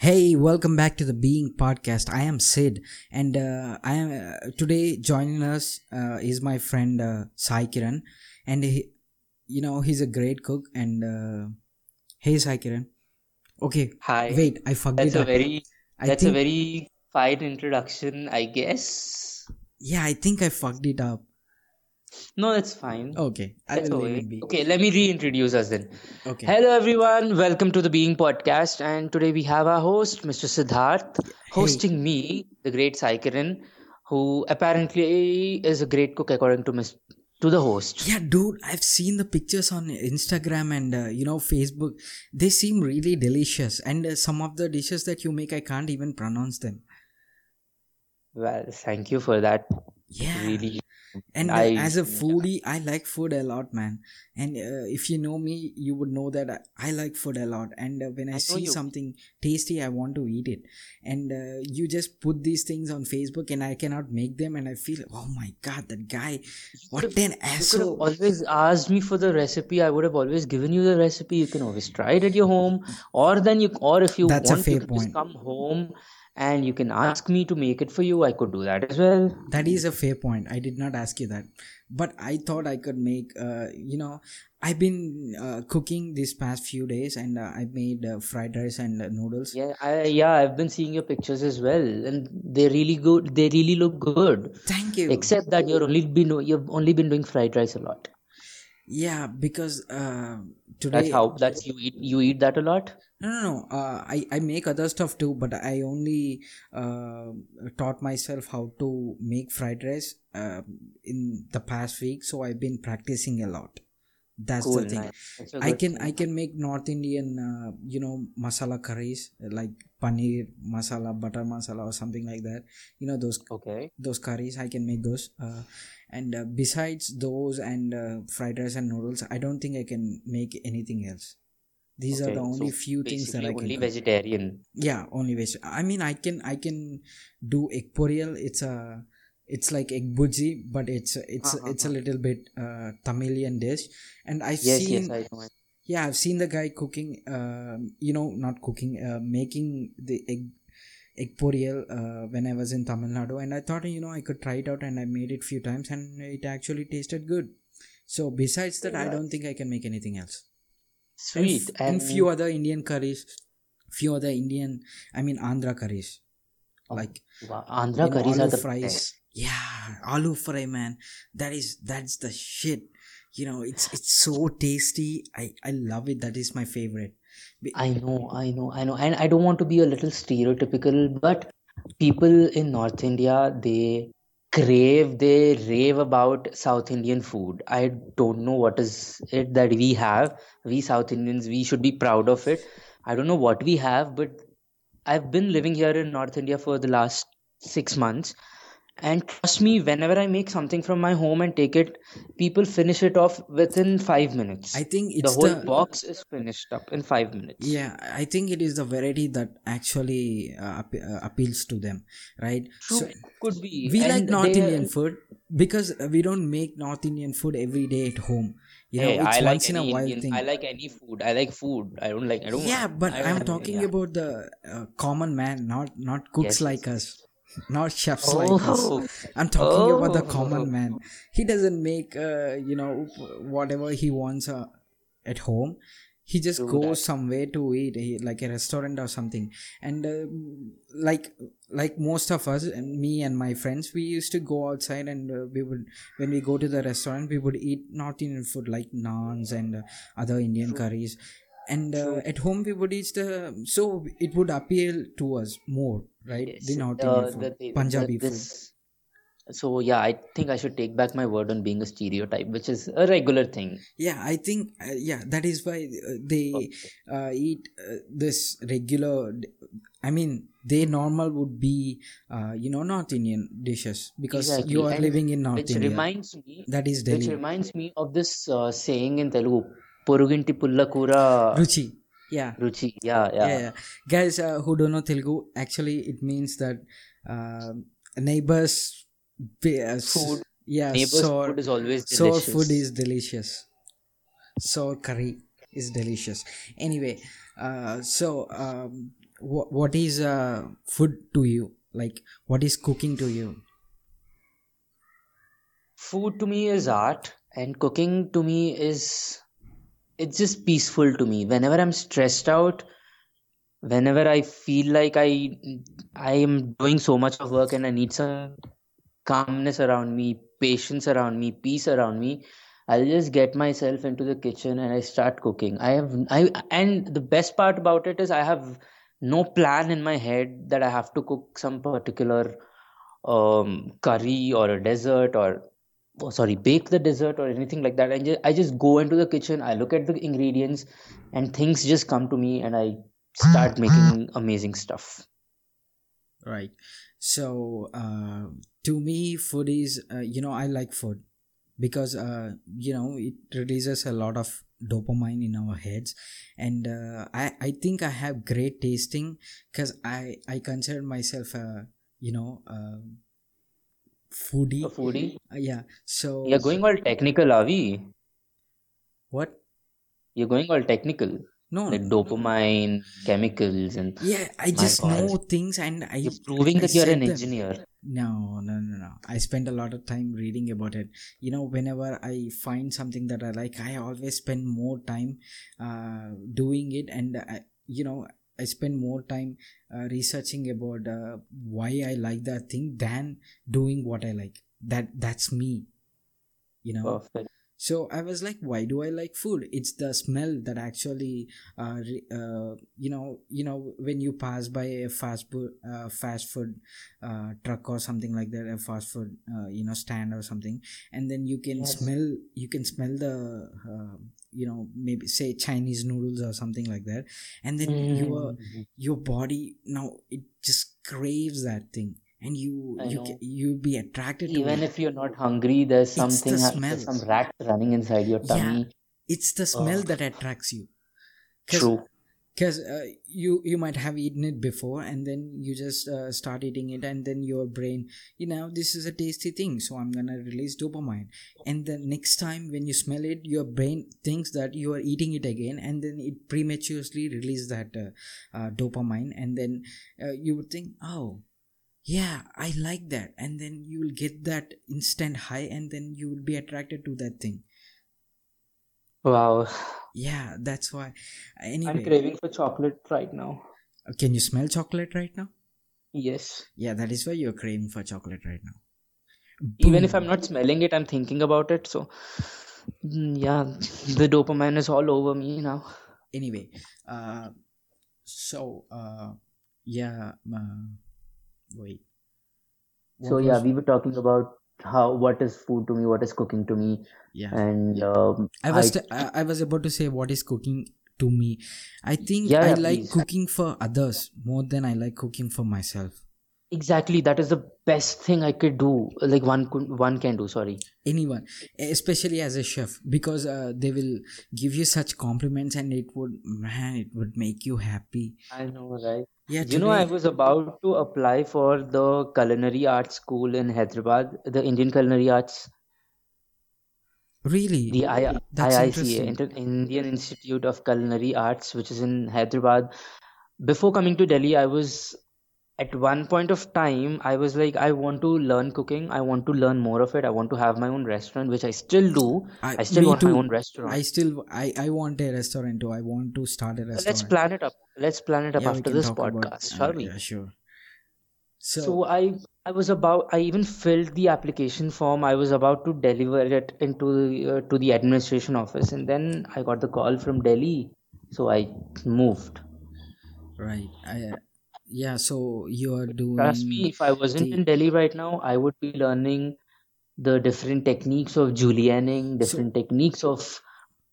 Hey, welcome back to the Being Podcast. I am Sid, and uh, I am uh, today joining us uh, is my friend uh, Sai Kiran, and he, you know he's a great cook. And uh, hey, Sai Kiran. Okay, Hi, wait, I fucked that's a very I that's a very fine introduction, I guess. yeah, I think I fucked it up. No, that's fine. Okay, That's okay. Okay, let me reintroduce us then. Okay, Hello everyone, welcome to the Being Podcast, and today we have our host, Mr. Siddharth, hey, hosting me, the great Sai Kiran, who apparently is a great cook according to Miss to the host. yeah, dude, I've seen the pictures on Instagram and uh, you know Facebook. They seem really delicious, and uh, some of the dishes that you make, I can't even pronounce them. Well, thank you for that. Yeah. Really, and I as a foodie i like food a lot man. And uh, if you know me you would know that i, I like food a lot. And uh, when i I see you. something tasty i want to eat it. And uh, you just put these things on facebook and i cannot make them and i feel oh my god that guy what an you could have asshole. always asked me for the recipe. I would have always given you the recipe. You can always try it at your home, or then you, or if you that's want, you can just come home and you can ask me to make it for you. I could do that as well. that is a fair point i did not ask you that but i thought i could make uh, you know i've been uh, cooking these past few days and uh, i made uh, fried rice and uh, noodles Yeah, I yeah, I've been seeing your pictures as well, and they're really good. They really look good. thank you Except that you're only been you've only been doing fried rice a lot. Yeah, because uh, That's today, how that's you eat you eat that a lot. no, no, no. Uh, I I make other stuff too, but I only uh, taught myself how to make fried rice uh, in the past week. So I've been practicing a lot. That's the thing. nice. I can I can make North Indian, uh, you know, masala curries like paneer masala, butter masala, or something like that. You know those Okay. those curries i can make those uh, and uh, besides those and uh, fried rice and noodles i don't think i can make anything else these are the only So few things that i can only cook vegetarian. yeah only veg i mean i can i can do egg poriyal it's a it's like egg bhurji but it's it's Uh-huh. it's a little bit uh, tamilian dish and i've Yes, seen yes, I know. yeah i've seen the guy cooking um you know not cooking uh, making the egg egg poriyal uh, when i was in tamil nadu and i thought you know i could try it out and i made it few times and it actually tasted good so besides that i don't think i can make anything else and, Sweet. f- and And few other indian curries few other indian i mean andhra curries oh, like wow, Andhra curries are the fries best. Yeah aloo fry man that is that's the shit you know it's it's so tasty i i love it that is my favorite I know, I know, I know. And I don't want to be a little stereotypical, but people in North India, they crave, they rave about South Indian food. I don't know what is it that we have. We South Indians, we should be proud of it. I don't know what we have, but I've been living here in North India for the last six months. And trust me, whenever I make something from my home and take it, people finish it off within five minutes. i think The whole the box is finished up in five minutes. yeah i think it is the variety that actually uh, uh, appeals to them right True, so could be. we like north indian food because we don't make north indian food every day at home you know hey, it's I like once in a any while Indian. thing I like any food. I like food. I don't like. I don't. yeah but I i'm talking Yeah. about the uh, common man not not cooks Yes. like us not chefs like us Oh. i'm talking about the common Oh. man he doesn't make uh, you know whatever he wants uh, at home he just True goes that. somewhere to eat he- like a restaurant or something and um, like like most of us and me and my friends we used to go outside and uh, we would when we go to the restaurant we would eat north indian food like naans and uh, other indian True. curries and uh, at home we would eat the so it would appeal to us more right Yes. the north indian Uh, food the, the, the punjabi food. So yeah, I think I should take back my word on being a stereotype, which is a regular thing. yeah i think uh, yeah that is why uh, they Okay. uh, eat uh, this regular i mean they normal would be uh, you know north indian dishes because you are And living in north which india reminds me, that is which reminds me of this uh, saying in Telugu, "Poruginti pullakura ruchi yeah ruchi." Yeah, yeah, yeah. yeah. guys uh, who don't know telugu actually it means that uh, neighbors Food. yeah Neighbor's sour food is always delicious. sour food is delicious sour curry is delicious anyway uh, so um, what, what is uh, food to you like what is cooking to you Food to me is art, and cooking to me is it's just peaceful to me. Whenever I'm stressed out, whenever I feel like I I am doing so much of work and I need some calmness around me, patience around me, peace around me, I'll just get myself into the kitchen and I start cooking. I have I and the best part about it is I have no plan in my head that I have to cook some particular um curry or a dessert or oh, sorry bake the dessert or anything like that. I just I just go into the kitchen, I look at the ingredients and things just come to me and I start making amazing stuff. right so uh, to me food is uh, you know i like food because uh, you know it releases a lot of dopamine in our heads and uh, i i think i have great tasting because i i consider myself a you know a foodie A foodie. Uh, yeah so You're going all technical, are we? what You're going all technical. no Like dopamine, chemicals, and yeah i just God. know things and i you're proving I that you're an them. engineer. No, no, no, no. I spend a lot of time reading about it. You know, whenever I find something that I like, I always spend more time uh, doing it, and I, you know, I spend more time uh, researching about uh, why I like that thing than doing what I like. That that's me. You know, Perfect. So I was like, why do I like food? It's the smell that actually, uh, uh, you know, you know, when you pass by a fast food, uh, fast food uh, truck or something like that, a fast food, uh, you know, stand or something, and then you can Yes. smell, you can smell the, uh, you know, maybe say Chinese noodles or something like that, and then your Mm. your body now it just craves that thing, and you I you know. you'll be attracted to Even it. if you're not hungry, there's the something, smell. there's some rat running inside your tummy Yeah, it's the smell Oh. that attracts you because True. uh, you you might have eaten it before and then you just uh, start eating it and then your brain you know this is a tasty thing so i'm gonna release dopamine and the next time when you smell it your brain thinks that you are eating it again and then it prematurely release that uh, uh, dopamine and then uh, you would think oh yeah i like that and then you will get that instant high and then you will be attracted to that thing Wow. yeah that's why anyway, I'm craving for chocolate right now. can you smell chocolate right now Yes. yeah that is why you're craving for chocolate right now Even if I'm not smelling it, I'm thinking about it. So, mm, yeah, the dopamine is all over me now. anyway uh so uh yeah uh, wait So yeah, we were talking about how what is food to me, what is cooking to me, yeah and um, i was I t- I, I was about to say what is cooking to me i think yeah, i yeah, like please. cooking for others more than i like cooking for myself Exactly, that is the best thing I could do. Like one could, one can do. Sorry. anyone especially as a chef because uh, they will give you such compliments and it would man it would make you happy I know, right? Yeah You know, I was about to apply for the culinary arts school in Hyderabad, the Indian Culinary Arts, really? The I, that's IICA, Inter- Indian Institute of Culinary Arts, which is in Hyderabad. Before coming to Delhi, I was at one point of time, I was like, I want to learn cooking. I want to learn more of it. I want to have my own restaurant, which I still do. I, I still want my own restaurant. I still I I want a restaurant too. I want to start a restaurant Let's plan it up. Let's plan it up Yeah, after this about. podcast, Uh, shall we? yeah, sure. So, So I I was about I even filled the application form. I was about to deliver it into the, uh, to the administration office, and then I got the call from Delhi, so I moved. right. I uh, yeah. So you are doing Trust me, if I wasn't the in Delhi right now, I would be learning the different techniques of julienning, so different techniques of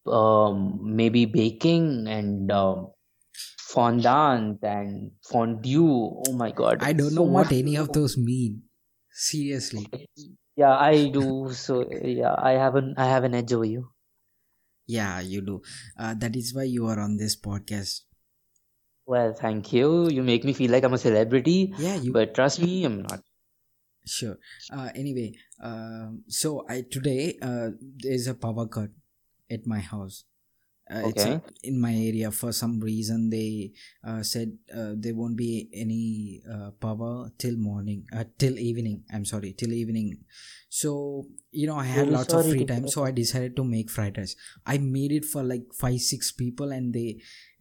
um, maybe baking and um, fondant and fondue. Oh my God, I don't so know what much any of those mean. Seriously. Yeah, I do. So yeah, I have an I have an edge over you. Yeah, you do. Uh, that is why you are on this podcast. Well, thank you. You make me feel like I'm a celebrity, Yeah, you but trust me, I'm not. sure. Uh, anyway, um, so I today uh, there's a power cut at my house. uh, it's Okay. in my area for some reason they uh, said uh, there won't be any uh, power till morning uh, till evening i'm sorry till evening so you know i had Really lots of free time so i decided to make fried rice i made it for like five six people and they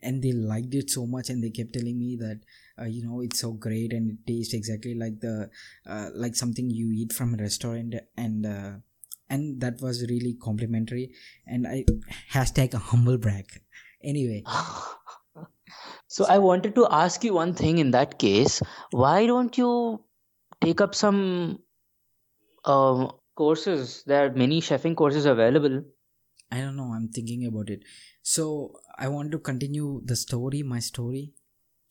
and they liked it so much and they kept telling me that uh, you know it's so great and it tastes exactly like the uh, like something you eat from a restaurant and uh, and that was really complimentary and i hashtag a humble brag anyway So I wanted to ask you one thing in that case. Why don't you take up some um, courses? There are many chefing courses available. i don't know i'm thinking about it so i want to continue the story my story.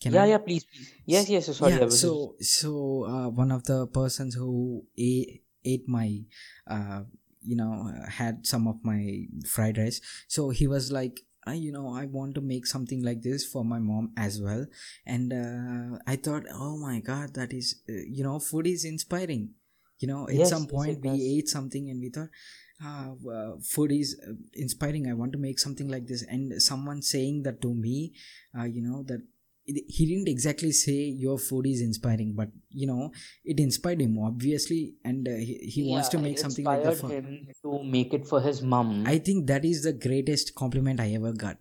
Can yeah, i? yeah, please, please. Yes, yes. so Sorry, yeah so so uh, one of the persons who ate, ate my uh, you know uh, had some of my fried rice. So he was like I, you know i want to make something like this for my mom as well. And uh, i thought oh my god that is uh, you know food is inspiring. You know at Yes, some point it we ate something and we thought uh, food is uh, inspiring. I want to make something like this. And someone saying that to me uh, you know that it- he didn't exactly say your food is inspiring but you know it inspired him obviously. And uh, he, he wants to make something like that for him to make it for his mom i think that is the greatest compliment i ever got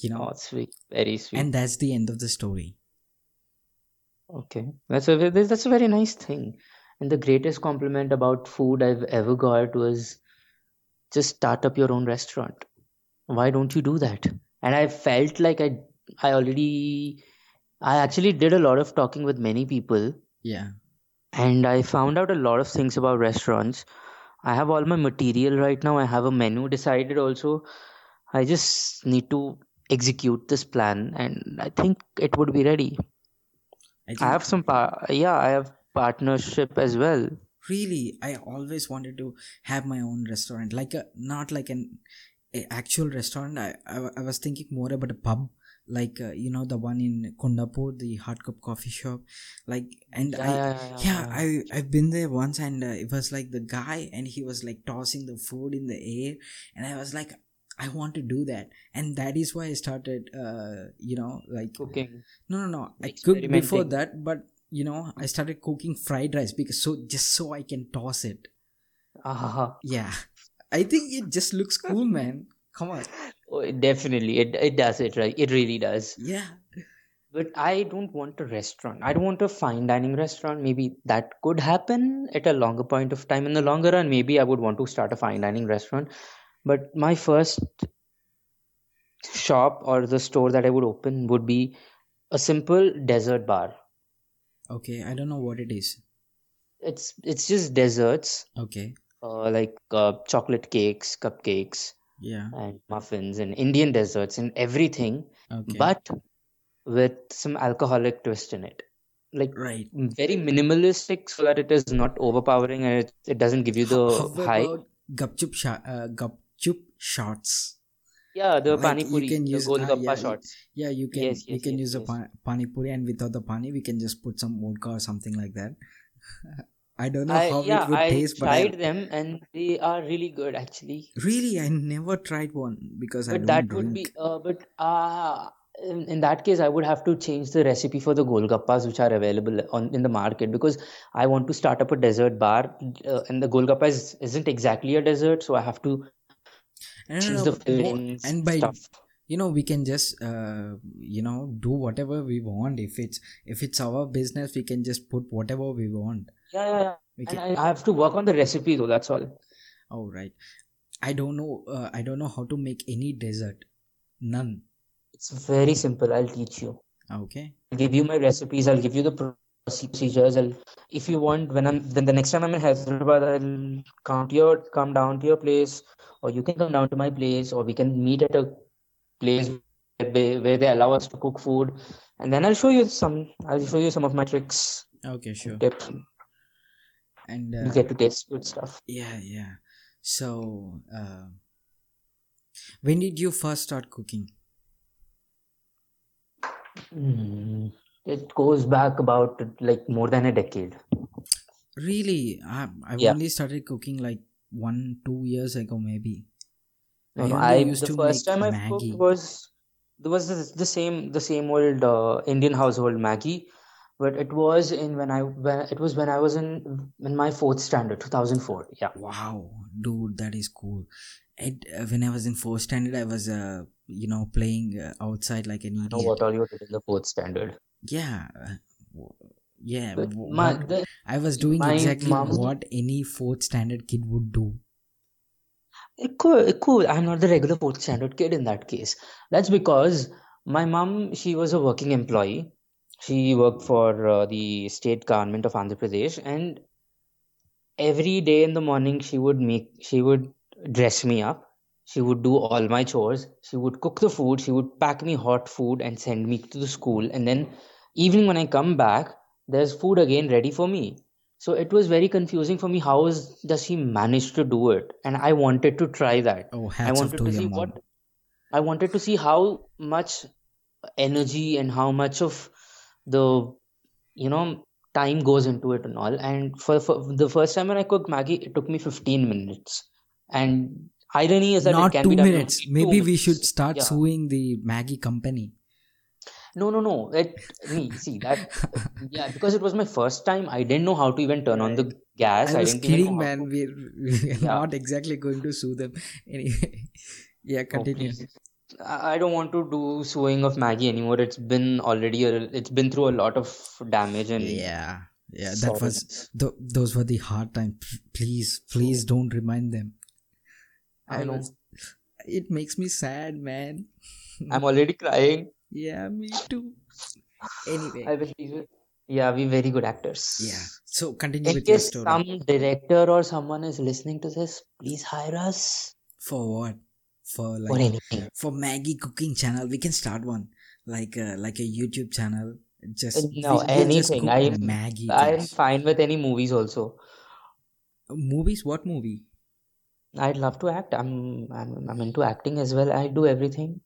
you know. Oh, sweet, very sweet. and that's the end of the story. Okay, that's a that's a very nice thing. And the greatest compliment about food I've ever got was just start up your own restaurant. Why don't you do that? And I felt like I I already I actually did a lot of talking with many people yeah and I found out a lot of things about restaurants. I have all my material right now. I have a menu decided also. I just need to execute this plan and I think it would be ready. i I have some pa- yeah, I have partnership as well. Really i always wanted to have my own restaurant. Like a not like an a actual restaurant. I, I I was thinking more about a pub. Like uh, you know the one in kondapur the hard cup coffee shop. Like and Yeah, i yeah, yeah, yeah yeah. i i've been there once and uh, it was like the guy and he was like tossing the food in the air. And i was like i want to do that. And that is why i started uh you know like Cooking. no no no. I cooked before that but you know i started cooking fried rice because so just so i can toss it Ah, yeah i think it just looks cool man come on oh, it definitely, it it does it right. It really does. yeah But I don't want a restaurant. I don't want a fine dining restaurant. Maybe that could happen at a longer point of time. In the longer run, maybe I would want to start a fine dining restaurant. But my first shop or the store that I would open would be a simple dessert bar. Okay i don't know what it is. It's it's just desserts, okay. Uh, like uh, chocolate cakes, cupcakes, yeah. and muffins, and Indian desserts, and everything, okay. but with some alcoholic twist in it. Like right. very minimalistic so that it is not overpowering and it, it doesn't give you the how high. about gupchup sha- uh, gupchup shots Yeah, the like pani puri, can the use golgappa yeah, shots. yeah you can Yes, you can yes, use a yes. pa- pani puri and without the pani we can just put some vodka or something like that i don't know I how yeah, it would I taste but I tried them and they are really good actually. really i never tried one because i don't that would be uh, but uh in, in that case I would have to change the recipe for the golgappas which are available on in the market because I want to start up a dessert bar uh, and the golgappa is, isn't exactly a dessert so I have to I don't change the mo- and by stuff. you know we can just uh, you know do whatever we want if it's if it's our business we can just put whatever we want Yeah, yeah, yeah. we can I, I have to work on the recipe though, that's all. oh right i don't know uh, i don't know how to make any dessert none It's very simple. I'll teach you. okay I'll give you my recipes. I'll give you the procedures. I'll, if you want, when I'm then the next time I'm in Hyderabad, I'll come to your come down to your place, or you can come down to my place, or we can meet at a place where they, where they allow us to cook food, and then I'll show you some. I'll show you some of my tricks, okay sure tips. and You uh, get to taste good stuff. yeah yeah so uh, when did you first start cooking Hmm. It goes back about like more than a decade. really I, i've Yeah. only started cooking like one two years ago maybe No, I no. only I used the to first time I cooked was there was the, the same the same old uh, Indian household Maggi, but it was in when I when it was when I was in in my fourth standard, 2004. Yeah. Wow, dude, that is cool. And uh, when I was in fourth standard, I was, uh, you know, playing uh, outside like an I know what all you did in the fourth standard. Yeah, uh, yeah. But my the, I was doing exactly what any fourth standard kid would do. cool cool. I'm not the regular fourth standard kid in that case. That's because my mom she was a working employee. She worked for uh, the state government of Andhra Pradesh, and every day in the morning she would make she would dress me up she would do all my chores she would cook the food she would pack me hot food and send me to the school and then evening when i come back there's food again ready for me. So it was very confusing for me. How is does he manage to do it? And i wanted to try that. Oh, i hats off wanted to to see mom. what i wanted to see how much energy and how much of the you know time goes into it and all. And for, for the first time when i cooked maggi it took me 15 minutes. And irony is that it Not can two be done in minutes. only two Maybe we should start yeah. suing the Maggi company. No no no it me see that yeah because it was my first time i didn't know how to even turn on the gas I i was didn't kidding, man. to We're, we're yeah not exactly going to sue them. Anyway, yeah, oh continue. please I I don't want to do suing of Maggi anymore. It's been already a, it's been through a lot of damage and Yeah, yeah, that was th- those were the hard times. Please, please oh. don't remind them. I I know. was. It makes me sad, man. I'm already crying. Yeah, me too. Anyway, I will be Yeah, we very good actors. yeah. So continue In with your story. some director or someone is listening to this, please hire us For what? For like for anything. for Maggi cooking channel, we can start one like a like a YouTube channel. Uh, Just No, we, anything. I'm Maggi I'm things. fine with any movies also. Movies? What movie? I'd love to act. I'm I'm I'm into acting as well. I do everything.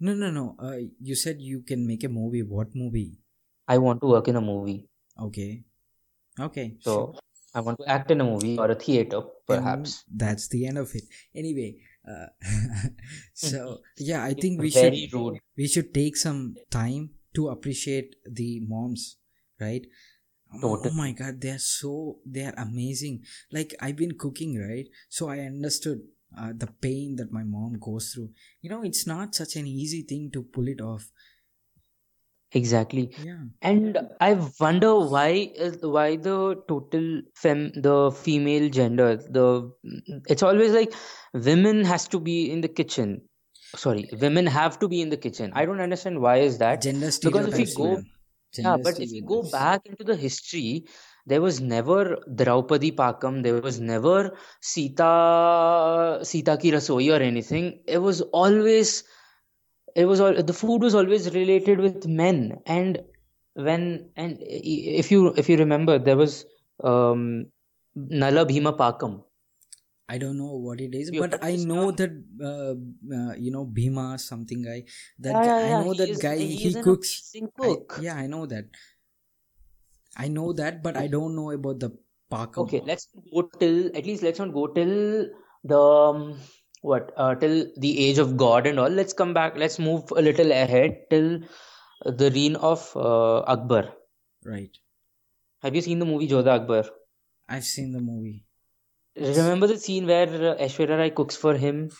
No, no, no. Uh, you said you can make a movie. What movie? I want to work in a movie. Okay. Okay, So sure. I want to act in a movie or a theater, And perhaps. that's the end of it. Anyway, uh, so yeah, I think we should rude. we should take some time to appreciate the moms, right? Oh, oh my god, they're so they're amazing. Like I've been cooking, right? So I understood uh, the pain that my mom goes through. You know, it's not such an easy thing to pull it off. Exactly. Yeah. And I wonder why is why the total fem the female gender the it's always like women has to be in the kitchen. Sorry, women have to be in the kitchen. I don't understand why is that Gender because if we go yeah, but if we go back into the history, there was never Draupadi Pakam, there was never Sita Sita ki rasoi or anything. It was always it was all the food was always related with men and when and if you if you remember there was um Nala Bhima Pakam I don't know what it is, but I know that uh, uh, you know Bhima something guy. That yeah guy, yeah I yeah know that is guy. he He cooks. amazing I yeah, I know that. I know that, but I don't know about the Pakam. okay let's go till at least let's not go till the um, what uh, till the age of God and all let's come back let's move a little ahead till the reign of uh, Akbar Right. have you seen the movie Jodhaa Akbar I've seen the movie. remember the scene where Aishwarya Rai cooks for him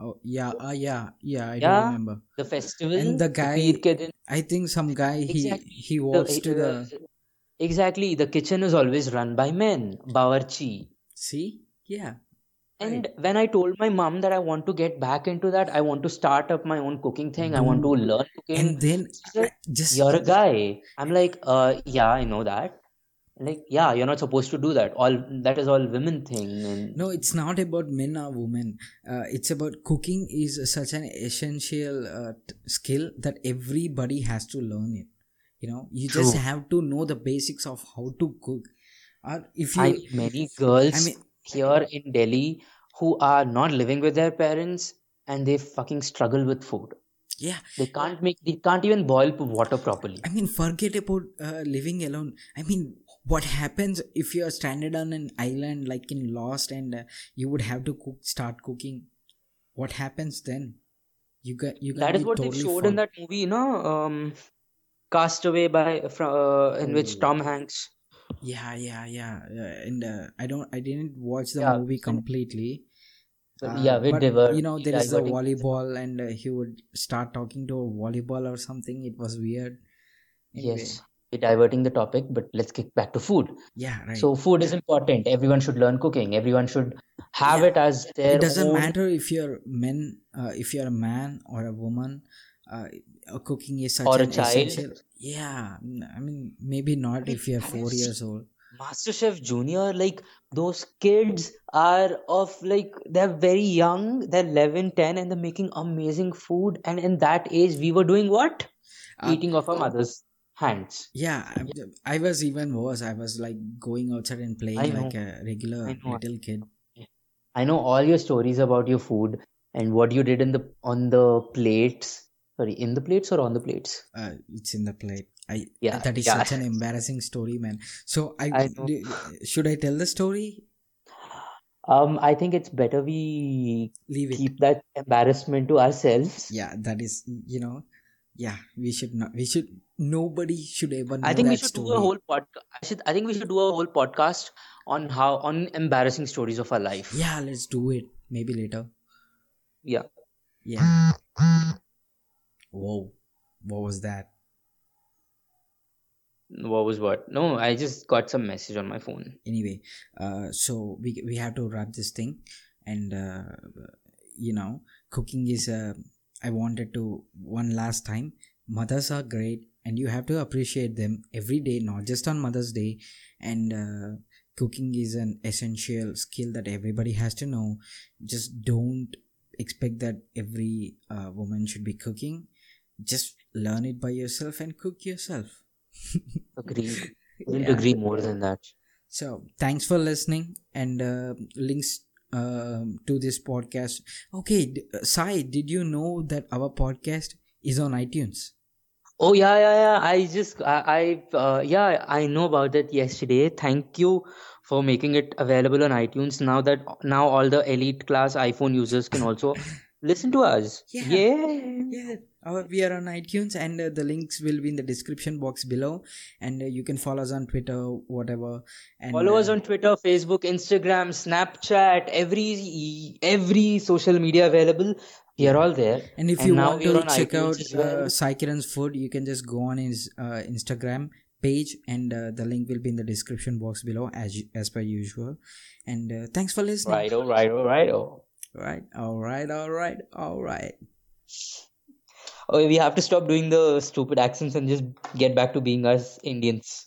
Oh yeah, uh, yeah, yeah. I do yeah remember. the festival And the the guy, din I think some guy he exactly he the walks to the. exactly the kitchen is always run by men bawarchi See, yeah, right. and when I told my mom that I want to get back into that I want to start up my own cooking thing I want to learn cooking and then just you're a guy I'm like uh yeah I know that like yeah you're not supposed to do that all that is all women thing and No, it's not about men or women. Uh, it's about cooking is such an essential uh, t- skill that everybody has to learn it. You know, you just have to know the basics of how to cook. Or if I you, meet many I girls mean, here in Delhi who are not living with their parents and they fucking struggle with food. yeah, They can't make, they can't even boil water properly. I mean, forget about uh, living alone. I mean, what happens if you are stranded on an island like in lost and uh, you would have to cook start cooking? What happens then? You got you got That is what they showed in that movie, you know, um, Castaway by from uh, in which Oh. Tom Hanks. yeah yeah yeah uh, and uh, i don't i didn't watch the Yeah, movie completely. Uh, yeah, we but divert. you know there is a volleyball and uh, he would start talking to a volleyball or something. It was weird. Anyway, Yes, we're diverting the topic, but let's get back to food. yeah right So food is important. Everyone should learn cooking. Everyone should have Yeah. it as their it doesn't own. matter if you're men uh, if you're a man or a woman uh, cooking is such Or a an child. essential yeah I mean maybe not mean, if you're four years old MasterChef Junior, like those kids are of like they're very young, they're 11, 10, and they're making amazing food. And in that age, we were doing what? Uh, Eating off our mother's hands. yeah I, I was even worse. I was like going outside and playing like a regular little kid. I know all your stories about your food and what you did in the on the plates. Sorry, in the plates or on the plates? uh, it's in the plate. I Yeah, that is yeah. such an embarrassing story man. So i, I do- should i tell the story? Um, I think it's better we leave it. keep that embarrassment to ourselves. yeah that is you know yeah we should not we should nobody should ever I think we should story do a whole podcast. I should. I think we should do a whole podcast on how on embarrassing stories of our life. yeah let's do it maybe later Yeah. yeah whoa what was that What was what? No, I just got some message on my phone. anyway uh so we we have to wrap this thing and uh you know cooking is uh i wanted to one last time mothers are great and you have to appreciate them every day not just on mother's day and uh, cooking is an essential skill that everybody has to know just don't expect that every uh, woman should be cooking just learn it by yourself and cook yourself. Couldn't Yeah. agree more than that. So thanks for listening and uh, links um to this podcast. Okay, d- uh, Sai, did you know that our podcast is on iTunes? Oh yeah, yeah, yeah. I just, I, I uh, yeah, I know about that yesterday. Thank you for making it available on iTunes. Now that now all the elite class iPhone users can also listen to us. Yeah. Yeah. Yeah, our, we are on iTunes, and uh, the links will be in the description box below. And uh, you can follow us on Twitter, whatever. And Follow us uh, on Twitter, Facebook, Instagram, Snapchat, every every social media available. Are all there. And if And you want to check out uh, Sai Kiran's food, you can just go on his uh, Instagram page, and uh, the link will be in the description box below, as as per usual. And uh, thanks for listening. Righto, righto, righto. Right. All right. All right. All right. Oh, we have to stop doing the stupid accents and just get back to being us Indians.